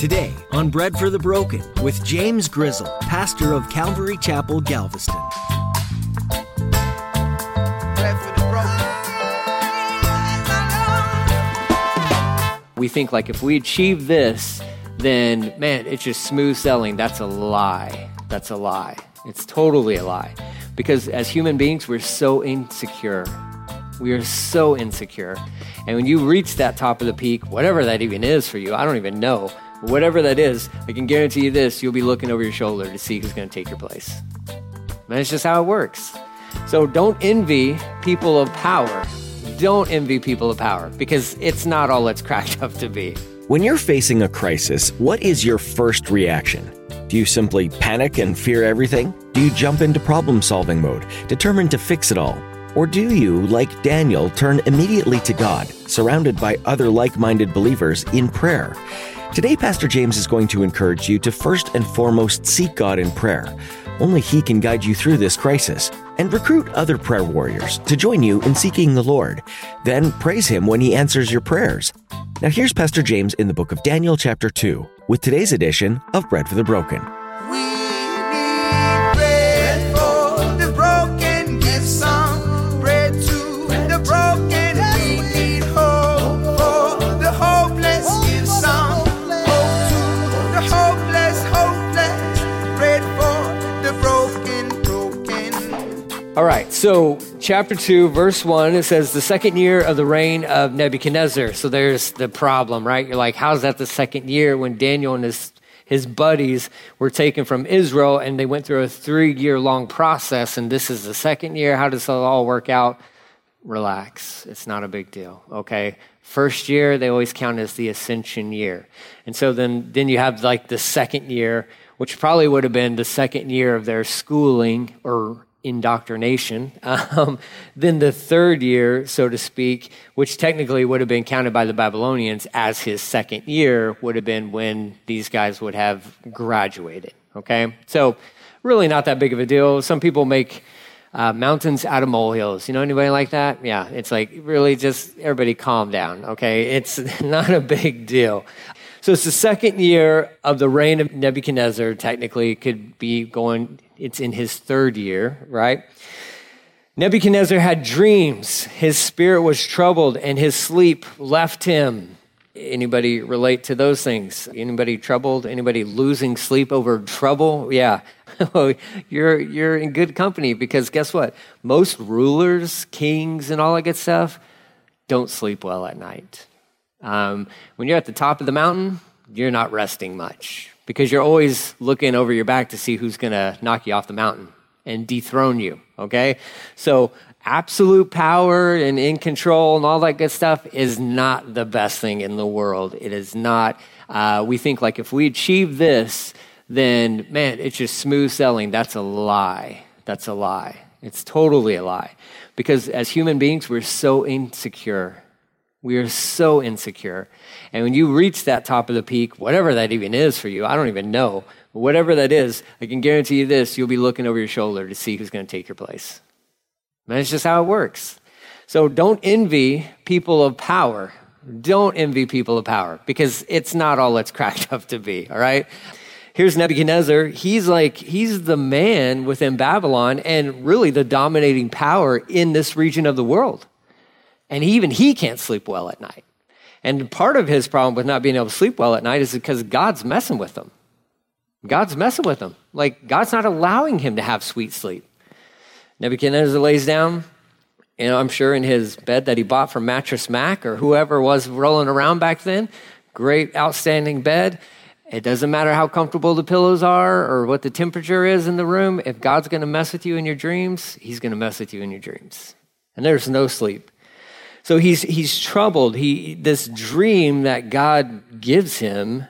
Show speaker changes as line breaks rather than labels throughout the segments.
Today on Bread for the Broken with James Grizzle, pastor of Calvary Chapel, Galveston.
We think like if we achieve this, then man, it's just smooth selling. That's a lie. That's a lie. It's totally a lie. Because as human beings, we're so insecure. We are so insecure. And when you reach that top of the peak, whatever that even is for you, I don't even know. Whatever that is, I can guarantee you this you'll be looking over your shoulder to see who's going to take your place. And that's just how it works. So don't envy people of power. Don't envy people of power because it's not all it's cracked up to be.
When you're facing a crisis, what is your first reaction? Do you simply panic and fear everything? Do you jump into problem solving mode, determined to fix it all? Or do you, like Daniel, turn immediately to God, surrounded by other like minded believers in prayer? Today, Pastor James is going to encourage you to first and foremost seek God in prayer. Only He can guide you through this crisis. And recruit other prayer warriors to join you in seeking the Lord. Then praise Him when He answers your prayers. Now, here's Pastor James in the book of Daniel, chapter 2, with today's edition of Bread for the Broken.
All right, so chapter 2, verse 1, it says, the second year of the reign of Nebuchadnezzar. So there's the problem, right? You're like, how's that the second year when Daniel and his, his buddies were taken from Israel and they went through a three year long process and this is the second year? How does it all work out? Relax. It's not a big deal, okay? First year, they always count as the ascension year. And so then, then you have like the second year, which probably would have been the second year of their schooling or indoctrination. Um, then the third year, so to speak, which technically would have been counted by the Babylonians as his second year, would have been when these guys would have graduated. Okay? So, really not that big of a deal. Some people make uh, mountains out of molehills. You know anybody like that? Yeah, it's like really just everybody calm down, okay? It's not a big deal. So it's the second year of the reign of Nebuchadnezzar. Technically, could be going it's in his third year, right? Nebuchadnezzar had dreams. His spirit was troubled and his sleep left him. Anybody relate to those things? Anybody troubled? Anybody losing sleep over trouble? Yeah. you're you're in good company because guess what? Most rulers, kings, and all that good stuff don't sleep well at night. Um, when you're at the top of the mountain, you're not resting much because you're always looking over your back to see who's going to knock you off the mountain and dethrone you, okay? So, absolute power and in control and all that good stuff is not the best thing in the world. It is not. Uh, we think like if we achieve this, then man, it's just smooth sailing. That's a lie. That's a lie. It's totally a lie. Because as human beings, we're so insecure we are so insecure. And when you reach that top of the peak, whatever that even is for you, I don't even know, but whatever that is, I can guarantee you this you'll be looking over your shoulder to see who's going to take your place. That's just how it works. So don't envy people of power. Don't envy people of power because it's not all it's cracked up to be, all right? Here's Nebuchadnezzar. He's like, he's the man within Babylon and really the dominating power in this region of the world. And even he can't sleep well at night. And part of his problem with not being able to sleep well at night is because God's messing with him. God's messing with him. Like, God's not allowing him to have sweet sleep. Nebuchadnezzar lays down, you know, I'm sure in his bed that he bought from Mattress Mack or whoever was rolling around back then. Great, outstanding bed. It doesn't matter how comfortable the pillows are or what the temperature is in the room. If God's going to mess with you in your dreams, he's going to mess with you in your dreams. And there's no sleep. So he's, he's troubled. He, this dream that God gives him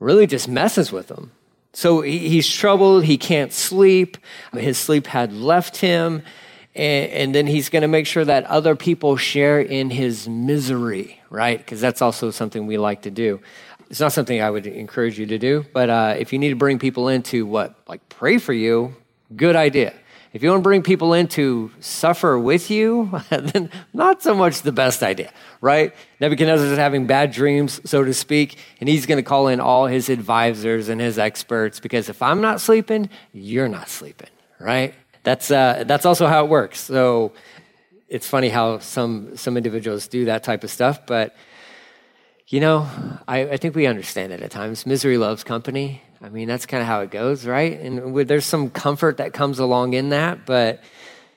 really just messes with him. So he, he's troubled. He can't sleep. His sleep had left him. And, and then he's going to make sure that other people share in his misery, right? Because that's also something we like to do. It's not something I would encourage you to do, but uh, if you need to bring people in to what, like pray for you, good idea. If you want to bring people in to suffer with you, then not so much the best idea, right? Nebuchadnezzar is having bad dreams, so to speak, and he's going to call in all his advisors and his experts because if I'm not sleeping, you're not sleeping, right? That's, uh, that's also how it works. So it's funny how some, some individuals do that type of stuff, but you know, I, I think we understand it at times. Misery loves company. I mean, that's kind of how it goes, right? And there's some comfort that comes along in that, but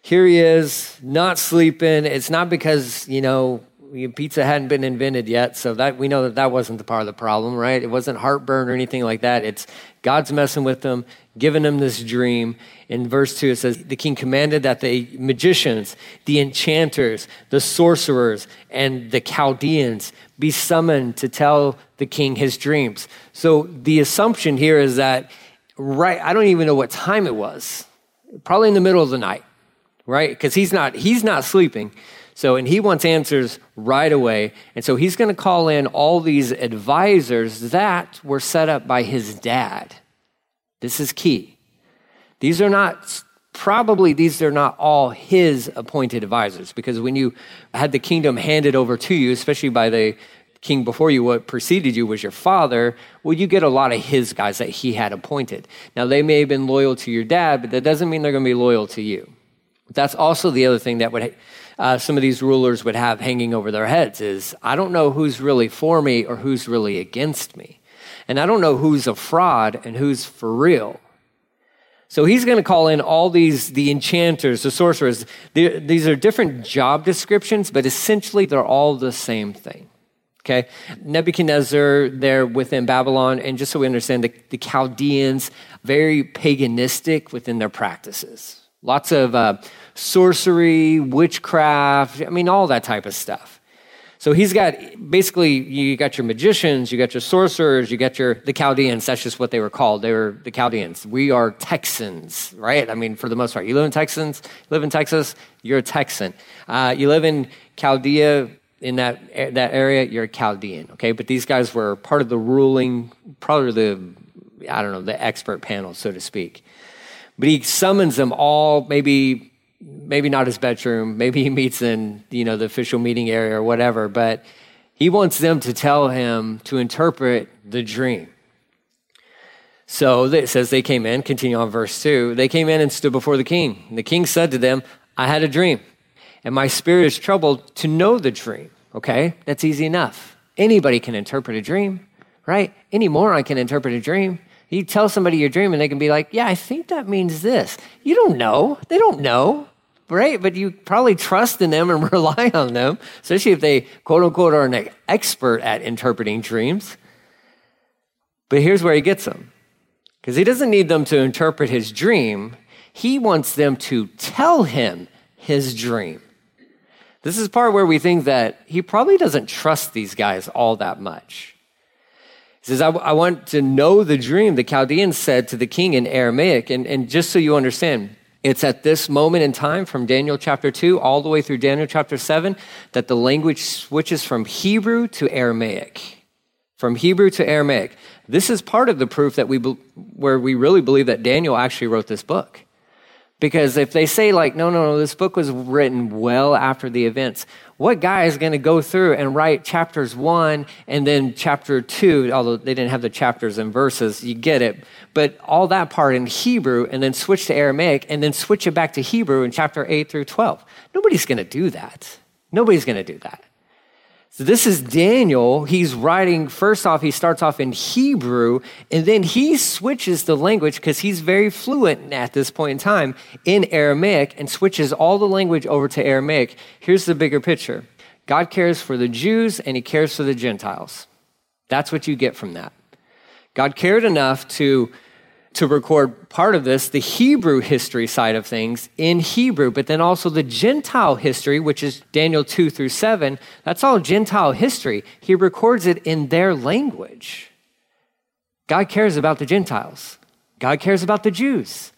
here he is, not sleeping. It's not because, you know, pizza hadn't been invented yet, so that we know that that wasn't the part of the problem, right? It wasn't heartburn or anything like that. It's God's messing with them, giving them this dream. In verse 2, it says, The king commanded that the magicians, the enchanters, the sorcerers, and the Chaldeans be summoned to tell the king his dreams. So the assumption here is that, right, I don't even know what time it was, probably in the middle of the night, right? Because he's not, he's not sleeping. So, and he wants answers right away. And so he's going to call in all these advisors that were set up by his dad. This is key. These are not, probably, these are not all his appointed advisors because when you had the kingdom handed over to you, especially by the king before you, what preceded you was your father, well, you get a lot of his guys that he had appointed. Now, they may have been loyal to your dad, but that doesn't mean they're going to be loyal to you. That's also the other thing that would uh, some of these rulers would have hanging over their heads is I don't know who's really for me or who's really against me. And I don't know who's a fraud and who's for real. So he's going to call in all these, the enchanters, the sorcerers. These are different job descriptions, but essentially they're all the same thing. Okay? Nebuchadnezzar there within Babylon, and just so we understand, the, the Chaldeans, very paganistic within their practices. Lots of uh, sorcery, witchcraft, I mean, all that type of stuff. So he's got basically you got your magicians, you got your sorcerers, you got your the Chaldeans. That's just what they were called. They were the Chaldeans. We are Texans, right? I mean, for the most part, you live in Texans, live in Texas, you're a Texan. Uh, you live in Chaldea in that that area, you're a Chaldean. Okay, but these guys were part of the ruling, probably the I don't know the expert panel, so to speak. But he summons them all, maybe maybe not his bedroom, maybe he meets in, you know, the official meeting area or whatever, but he wants them to tell him to interpret the dream. So it says they came in, continue on verse 2. They came in and stood before the king. And the king said to them, I had a dream, and my spirit is troubled to know the dream. Okay, that's easy enough. Anybody can interpret a dream, right? Any moron can interpret a dream. You tell somebody your dream and they can be like, yeah, I think that means this. You don't know. They don't know, right? But you probably trust in them and rely on them, especially if they, quote unquote, are an expert at interpreting dreams. But here's where he gets them because he doesn't need them to interpret his dream, he wants them to tell him his dream. This is part where we think that he probably doesn't trust these guys all that much. He says, I, I, want to know the dream, the Chaldeans said to the king in Aramaic. And, and just so you understand, it's at this moment in time from Daniel chapter 2 all the way through Daniel chapter 7 that the language switches from Hebrew to Aramaic. From Hebrew to Aramaic. This is part of the proof that we, where we really believe that Daniel actually wrote this book. Because if they say, like, no, no, no, this book was written well after the events, what guy is going to go through and write chapters one and then chapter two, although they didn't have the chapters and verses, you get it, but all that part in Hebrew and then switch to Aramaic and then switch it back to Hebrew in chapter eight through 12? Nobody's going to do that. Nobody's going to do that. So this is Daniel. He's writing, first off, he starts off in Hebrew, and then he switches the language because he's very fluent at this point in time in Aramaic and switches all the language over to Aramaic. Here's the bigger picture God cares for the Jews and he cares for the Gentiles. That's what you get from that. God cared enough to to record part of this, the Hebrew history side of things in Hebrew, but then also the Gentile history, which is Daniel 2 through 7. That's all Gentile history. He records it in their language. God cares about the Gentiles, God cares about the Jews.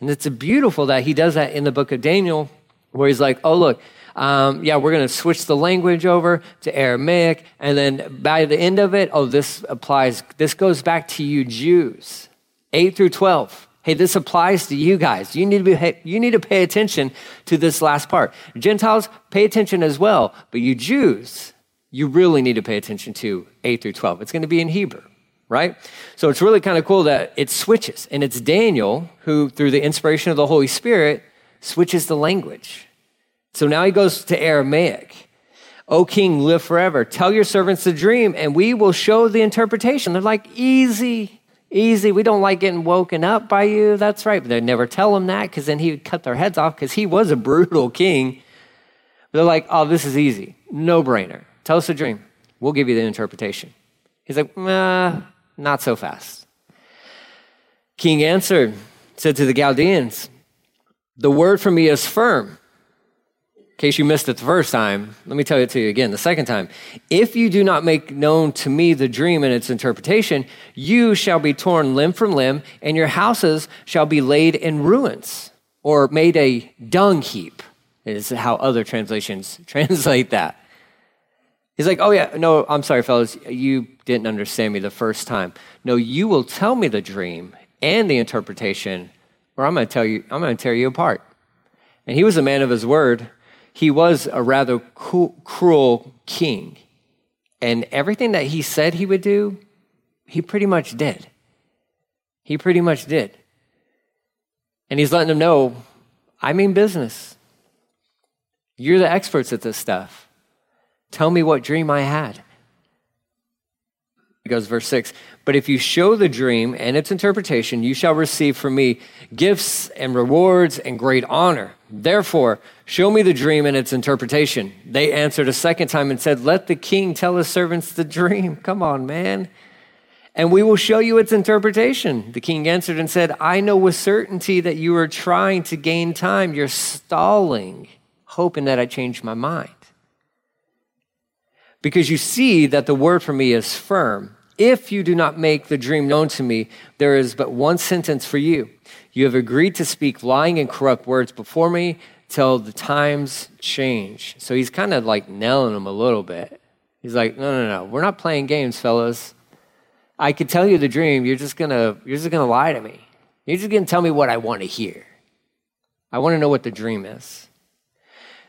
And it's beautiful that he does that in the book of Daniel, where he's like, oh, look, um, yeah, we're going to switch the language over to Aramaic. And then by the end of it, oh, this applies, this goes back to you Jews. 8 through 12. Hey, this applies to you guys. You need to be, you need to pay attention to this last part. Gentiles, pay attention as well, but you Jews, you really need to pay attention to 8 through 12. It's going to be in Hebrew, right? So it's really kind of cool that it switches. And it's Daniel who, through the inspiration of the Holy Spirit, switches the language. So now he goes to Aramaic. O king, live forever. Tell your servants the dream, and we will show the interpretation. They're like, easy, easy. We don't like getting woken up by you. That's right. But they'd never tell him that because then he would cut their heads off because he was a brutal king. They're like, oh, this is easy. No brainer. Tell us a dream. We'll give you the interpretation. He's like, nah, not so fast. King answered, said to the Chaldeans, The word for me is firm case you missed it the first time, let me tell it to you again the second time. If you do not make known to me the dream and its interpretation, you shall be torn limb from limb, and your houses shall be laid in ruins, or made a dung heap, is how other translations translate that. He's like, oh, yeah, no, I'm sorry, fellas, you didn't understand me the first time. No, you will tell me the dream and the interpretation, or I'm going to tell you, I'm going to tear you apart. And he was a man of his word he was a rather cruel king. And everything that he said he would do, he pretty much did. He pretty much did. And he's letting them know I mean business. You're the experts at this stuff. Tell me what dream I had. Goes, verse 6 But if you show the dream and its interpretation, you shall receive from me gifts and rewards and great honor. Therefore, show me the dream and its interpretation. They answered a second time and said, Let the king tell his servants the dream. Come on, man. And we will show you its interpretation. The king answered and said, I know with certainty that you are trying to gain time. You're stalling, hoping that I change my mind because you see that the word for me is firm. If you do not make the dream known to me, there is but one sentence for you. You have agreed to speak lying and corrupt words before me till the times change. So he's kind of like nailing him a little bit. He's like, no, no, no, we're not playing games, fellas. I could tell you the dream. You're just gonna, you're just gonna lie to me. You're just gonna tell me what I want to hear. I want to know what the dream is.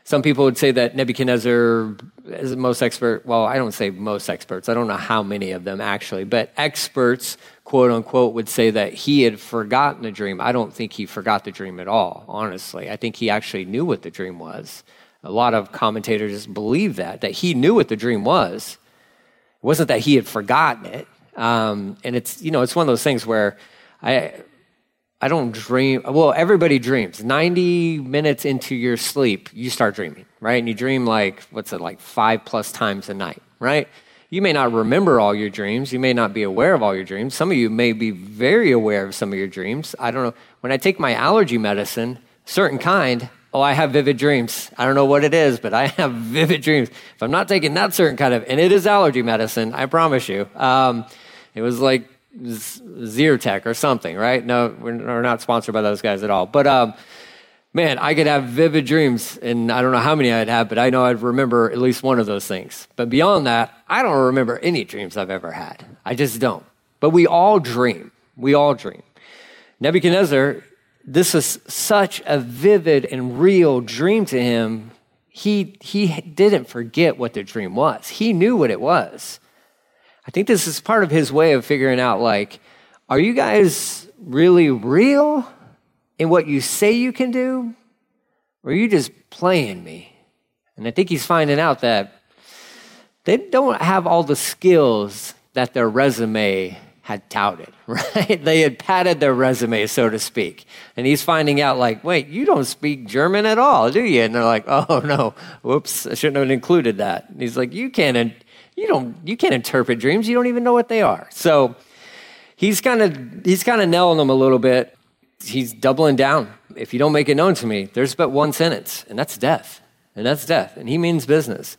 Some people would say that Nebuchadnezzar is most expert. Well, I don't say most experts. I don't know how many of them actually, but experts, quote unquote, would say that he had forgotten the dream. I don't think he forgot the dream at all, honestly. I think he actually knew what the dream was. A lot of commentators believe that, that he knew what the dream was. It wasn't that he had forgotten it. Um, and it's, you know, it's one of those things where I, I don't dream. Well, everybody dreams. 90 minutes into your sleep, you start dreaming, right? And you dream like, what's it, like five plus times a night, right? You may not remember all your dreams. You may not be aware of all your dreams. Some of you may be very aware of some of your dreams. I don't know. When I take my allergy medicine, certain kind, oh, I have vivid dreams. I don't know what it is, but I have vivid dreams. If I'm not taking that certain kind of, and it is allergy medicine, I promise you. Um, it was like Zyrtec or something, right? No, we're, we're, not sponsored by those guys at all. But um, man, I could have vivid dreams, and I don't know how many I'd have, but I know I'd remember at least one of those things. But beyond that, I don't remember any dreams I've ever had. I just don't. But we all dream. We all dream. Nebuchadnezzar, this was such a vivid and real dream to him. He, he didn't forget what the dream was. He knew what it was. I think this is part of his way of figuring out like, are you guys really real in what you say you can do? Or are you just playing me? And I think he's finding out that they don't have all the skills that their resume had touted, right? They had padded their resume, so to speak. And he's finding out, like, wait, you don't speak German at all, do you? And they're like, oh, no, whoops, I shouldn't have included that. And he's like, you can't you don't you can't interpret dreams. You don't even know what they are. So he's kind of he's kind of nailing them a little bit. He's doubling down. If you don't make it known to me there's but one sentence and that's death. And that's death. And he means business.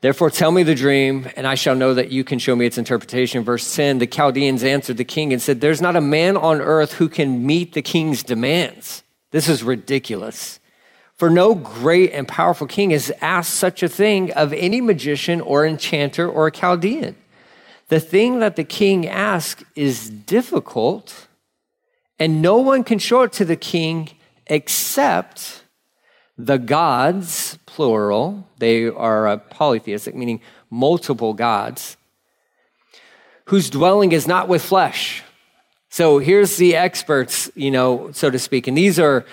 Therefore tell me the dream and i shall know that you can show me its interpretation. Verse 10 the chaldeans answered the king and said there's not a man on earth who can meet the king's demands. This is ridiculous for no great and powerful king has asked such a thing of any magician or enchanter or Chaldean. The thing that the king asks is difficult, And no one can show it to the king except the gods, plural. They are polytheistic, meaning multiple gods, whose dwelling is not with flesh. So here's the experts, you know, so to speak. And these are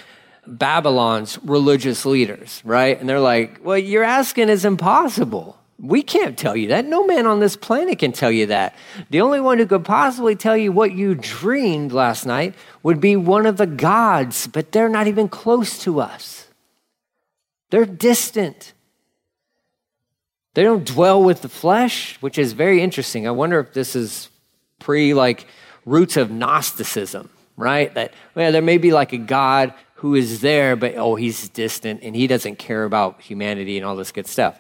Babylon's religious leaders, right? And they're like, well, you're asking is impossible. We can't tell you that. No man on this planet can tell you that. The only one who could possibly tell you what you dreamed last night would be one of the gods, but they're not even close to us. They're distant. They don't dwell with the flesh, which is very interesting. I wonder if this is pre like roots of Gnosticism, right? That well, there may be like a God who is there, but oh, he's distant and he doesn't care about humanity and all this good stuff.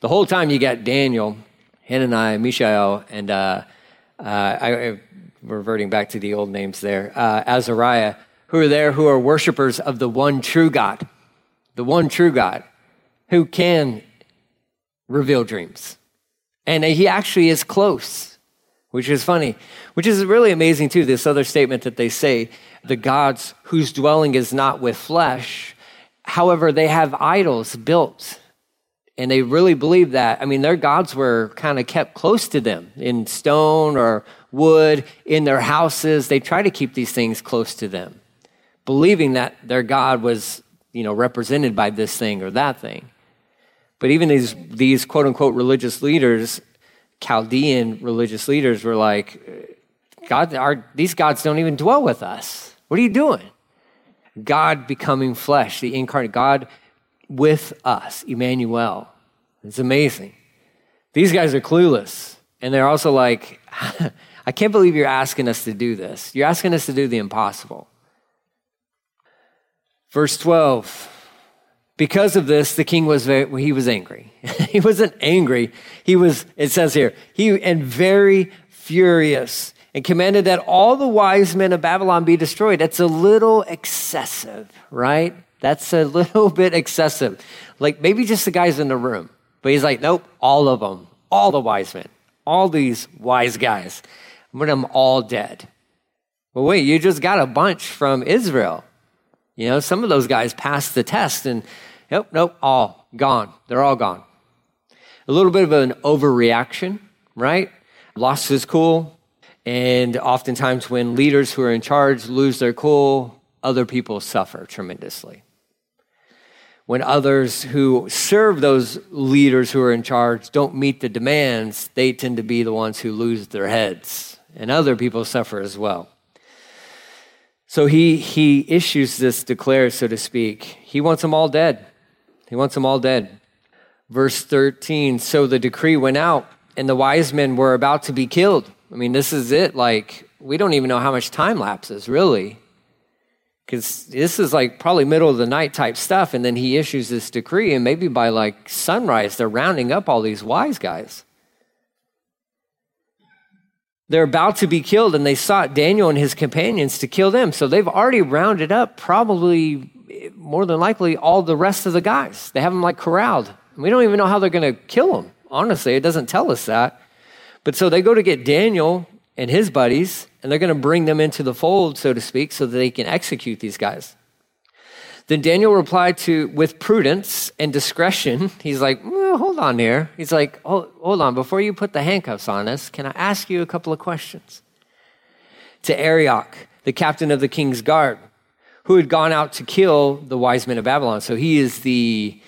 The whole time you got Daniel, Hananiah, Mishael, and uh, uh, I, reverting back to the old names there, uh, Azariah, who are there who are worshipers of the one true God, the one true God who can reveal dreams. And he actually is close, which is funny, which is really amazing too. This other statement that they say the gods whose dwelling is not with flesh, however, they have idols built and they really believe that. I mean, their gods were kind of kept close to them in stone or wood in their houses. They try to keep these things close to them, believing that their God was, you know, represented by this thing or that thing. But even these, these quote unquote religious leaders, Chaldean religious leaders, were like, God, our, these gods don't even dwell with us. What are you doing? God becoming flesh, the incarnate God with us, Emmanuel. It's amazing. These guys are clueless. And they're also like, I can't believe you're asking us to do this. You're asking us to do the impossible. Verse 12. Because of this, the king was very, he was angry. he wasn't angry. He was, it says here, he and very furious and commanded that all the wise men of Babylon be destroyed. That's a little excessive, right? That's a little bit excessive. Like maybe just the guys in the room. But he's like, nope, all of them, all the wise men, all these wise guys. I want them all dead. Well, wait, you just got a bunch from Israel. You know, some of those guys passed the test and, nope, nope, all gone. They're all gone. A little bit of an overreaction, right? Lost his cool. And oftentimes, when leaders who are in charge lose their cool, other people suffer tremendously when others who serve those leaders who are in charge don't meet the demands, they tend to be the ones who lose their heads, and other people suffer as well. So he, he issues this declare, so to speak. He wants them all dead. He wants them all dead. Verse 13 So the decree went out, and the wise men were about to be killed. I mean, this is it. Like, we don't even know how much time lapses, really because this is like probably middle of the night type stuff. And then he issues this decree, and maybe by like sunrise, they're rounding up all these wise guys. They're about to be killed, and they sought Daniel and his companions to kill them. So they've already rounded up, probably more than likely, all the rest of the guys. They have them like corralled. We don't even know how they're going to kill them. Honestly, it doesn't tell us that. But so they go to get Daniel and his buddies, and they're going to bring them into the fold, so to speak, so that they can execute these guys. Then Daniel replied to, with prudence and discretion, he's like, well, hold on here. He's like, hold, hold on, before you put the handcuffs on us, can I ask you a couple of questions? To Arioch, the captain of the king's guard, who had gone out to kill the wise men of Babylon. So he is the,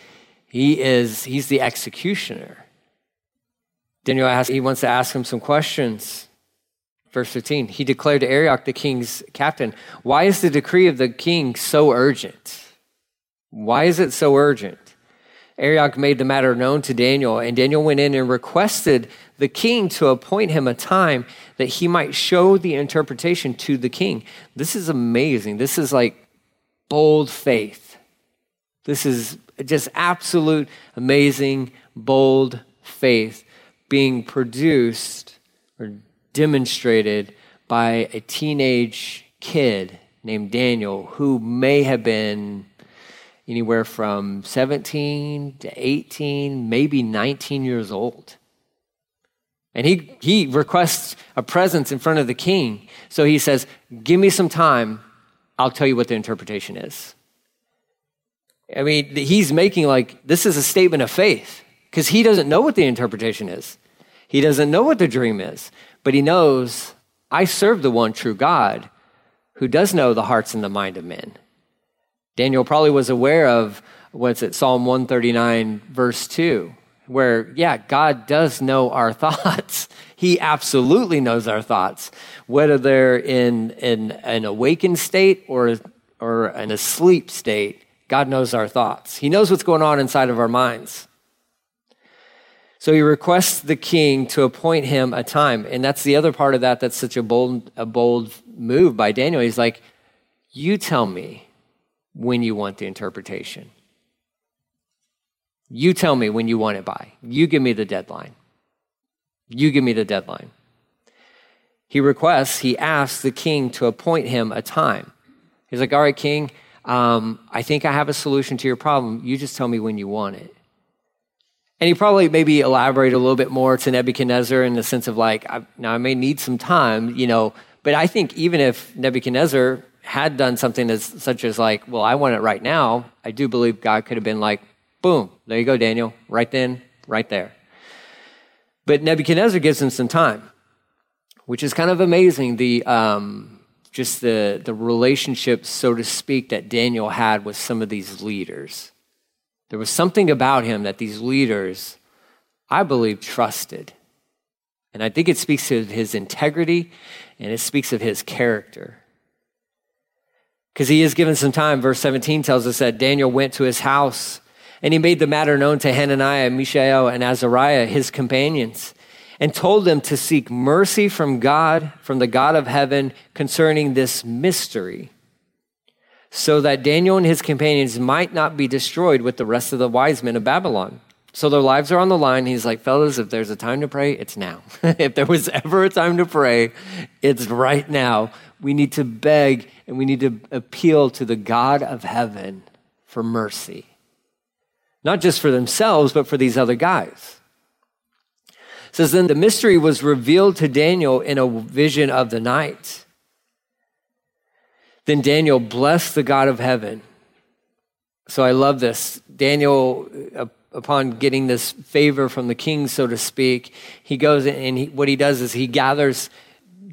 he is, he's the executioner. Daniel asks, he wants to ask him some questions. Verse 15, he declared to Arioch, the king's captain, Why is the decree of the king so urgent? Why is it so urgent? Arioch made the matter known to Daniel, and Daniel went in and requested the king to appoint him a time that he might show the interpretation to the king. This is amazing. This is like bold faith. This is just absolute amazing, bold faith being produced or demonstrated by a teenage kid named Daniel who may have been anywhere from 17 to 18, maybe 19 years old. And he, he requests a presence in front of the king. So he says, Give me some time. I'll tell you what the interpretation is. I mean, he's making like, this is a statement of faith because he doesn't know what the interpretation is. He doesn't know what the dream is, but he knows I serve the one true God who does know the hearts and the mind of men. Daniel probably was aware of what's it, Psalm 139, verse 2, where, yeah, God does know our thoughts. he absolutely knows our thoughts, whether they're in, in an awakened state or, or an asleep state. God knows our thoughts. He knows what's going on inside of our minds. So he requests the king to appoint him a time. And that's the other part of that that's such a bold, a bold move by Daniel. He's like, You tell me when you want the interpretation. You tell me when you want it by. You give me the deadline. You give me the deadline. He requests, he asks the king to appoint him a time. He's like, All right, king, um, I think I have a solution to your problem. You just tell me when you want it. And he probably maybe elaborate a little bit more to Nebuchadnezzar in the sense of like, I, now I may need some time, you know, but I think even if Nebuchadnezzar had done something as such as like, well, I want it right now, I do believe God could have been like, boom, there you go, Daniel, right then, right there. But Nebuchadnezzar gives him some time, which is kind of amazing. The um, just the the relationship, so to speak, that Daniel had with some of these leaders. There was something about him that these leaders, I believe, trusted. And I think it speaks of his integrity and it speaks of his character. Because he is given some time. Verse 17 tells us that Daniel went to his house and he made the matter known to Hananiah, Mishael, and Azariah, his companions, and told them to seek mercy from God, from the God of heaven, concerning this mystery so that Daniel and his companions might not be destroyed with the rest of the wise men of Babylon. So their lives are on the line. He's like, fellas, if there's a time to pray, it's now. if there was ever a time to pray, it's right now. We need to beg and we need to appeal to the God of heaven for mercy. Not just for themselves, but for these other guys. It says, then the mystery was revealed to Daniel in a vision of the night. Then Daniel blessed the God of heaven. So I love this. Daniel, uh, upon getting this favor from the king, so to speak, he goes and he, what he does is he gathers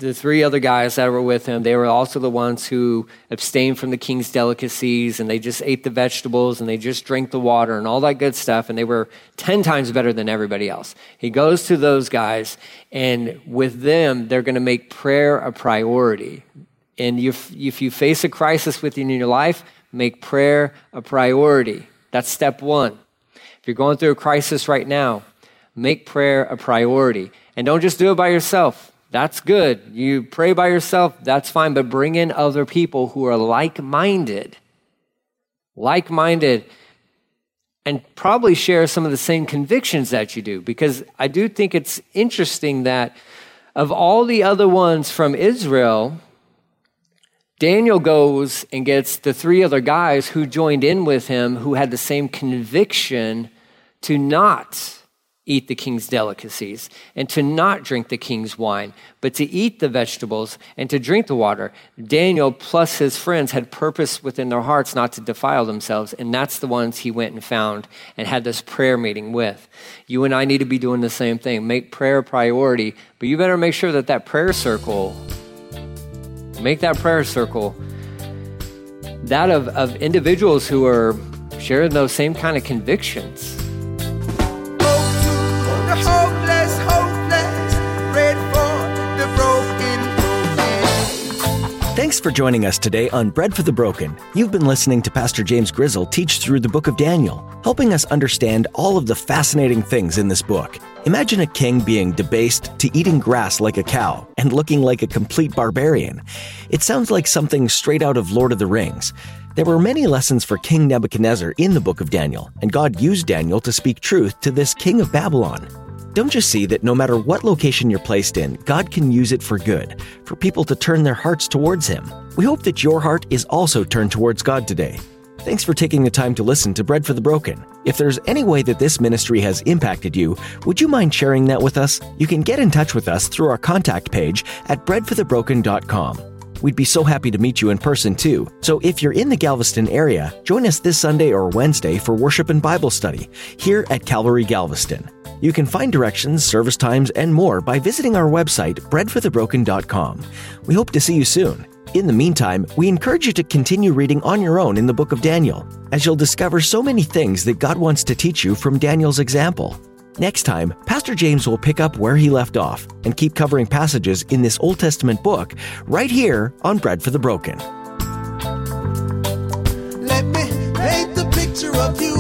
the three other guys that were with him. They were also the ones who abstained from the king's delicacies and they just ate the vegetables and they just drank the water and all that good stuff. And they were 10 times better than everybody else. He goes to those guys and with them, they're going to make prayer a priority. And if, if you face a crisis within your life, make prayer a priority. That's step one. If you're going through a crisis right now, make prayer a priority. And don't just do it by yourself. That's good. You pray by yourself, that's fine, but bring in other people who are like minded. Like minded. And probably share some of the same convictions that you do. Because I do think it's interesting that of all the other ones from Israel, Daniel goes and gets the three other guys who joined in with him who had the same conviction to not eat the king's delicacies and to not drink the king's wine, but to eat the vegetables and to drink the water. Daniel plus his friends had purpose within their hearts not to defile themselves, and that's the ones he went and found and had this prayer meeting with. You and I need to be doing the same thing. Make prayer a priority, but you better make sure that that prayer circle Make that prayer circle that of, of individuals who are sharing those same kind of convictions.
Thanks for joining us today on Bread for the Broken. You've been listening to Pastor James Grizzle teach through the book of Daniel, helping us understand all of the fascinating things in this book. Imagine a king being debased to eating grass like a cow and looking like a complete barbarian. It sounds like something straight out of Lord of the Rings. There were many lessons for King Nebuchadnezzar in the book of Daniel, and God used Daniel to speak truth to this king of Babylon. Don't you see that no matter what location you're placed in, God can use it for good, for people to turn their hearts towards Him. We hope that your heart is also turned towards God today. Thanks for taking the time to listen to Bread for the Broken. If there's any way that this ministry has impacted you, would you mind sharing that with us? You can get in touch with us through our contact page at breadforthebroken.com. We'd be so happy to meet you in person too. So if you're in the Galveston area, join us this Sunday or Wednesday for worship and Bible study here at Calvary Galveston. You can find directions, service times, and more by visiting our website, breadforthebroken.com. We hope to see you soon. In the meantime, we encourage you to continue reading on your own in the book of Daniel, as you'll discover so many things that God wants to teach you from Daniel's example. Next time, Pastor James will pick up where he left off and keep covering passages in this Old Testament book right here on Bread for the Broken. Let me paint the picture of you.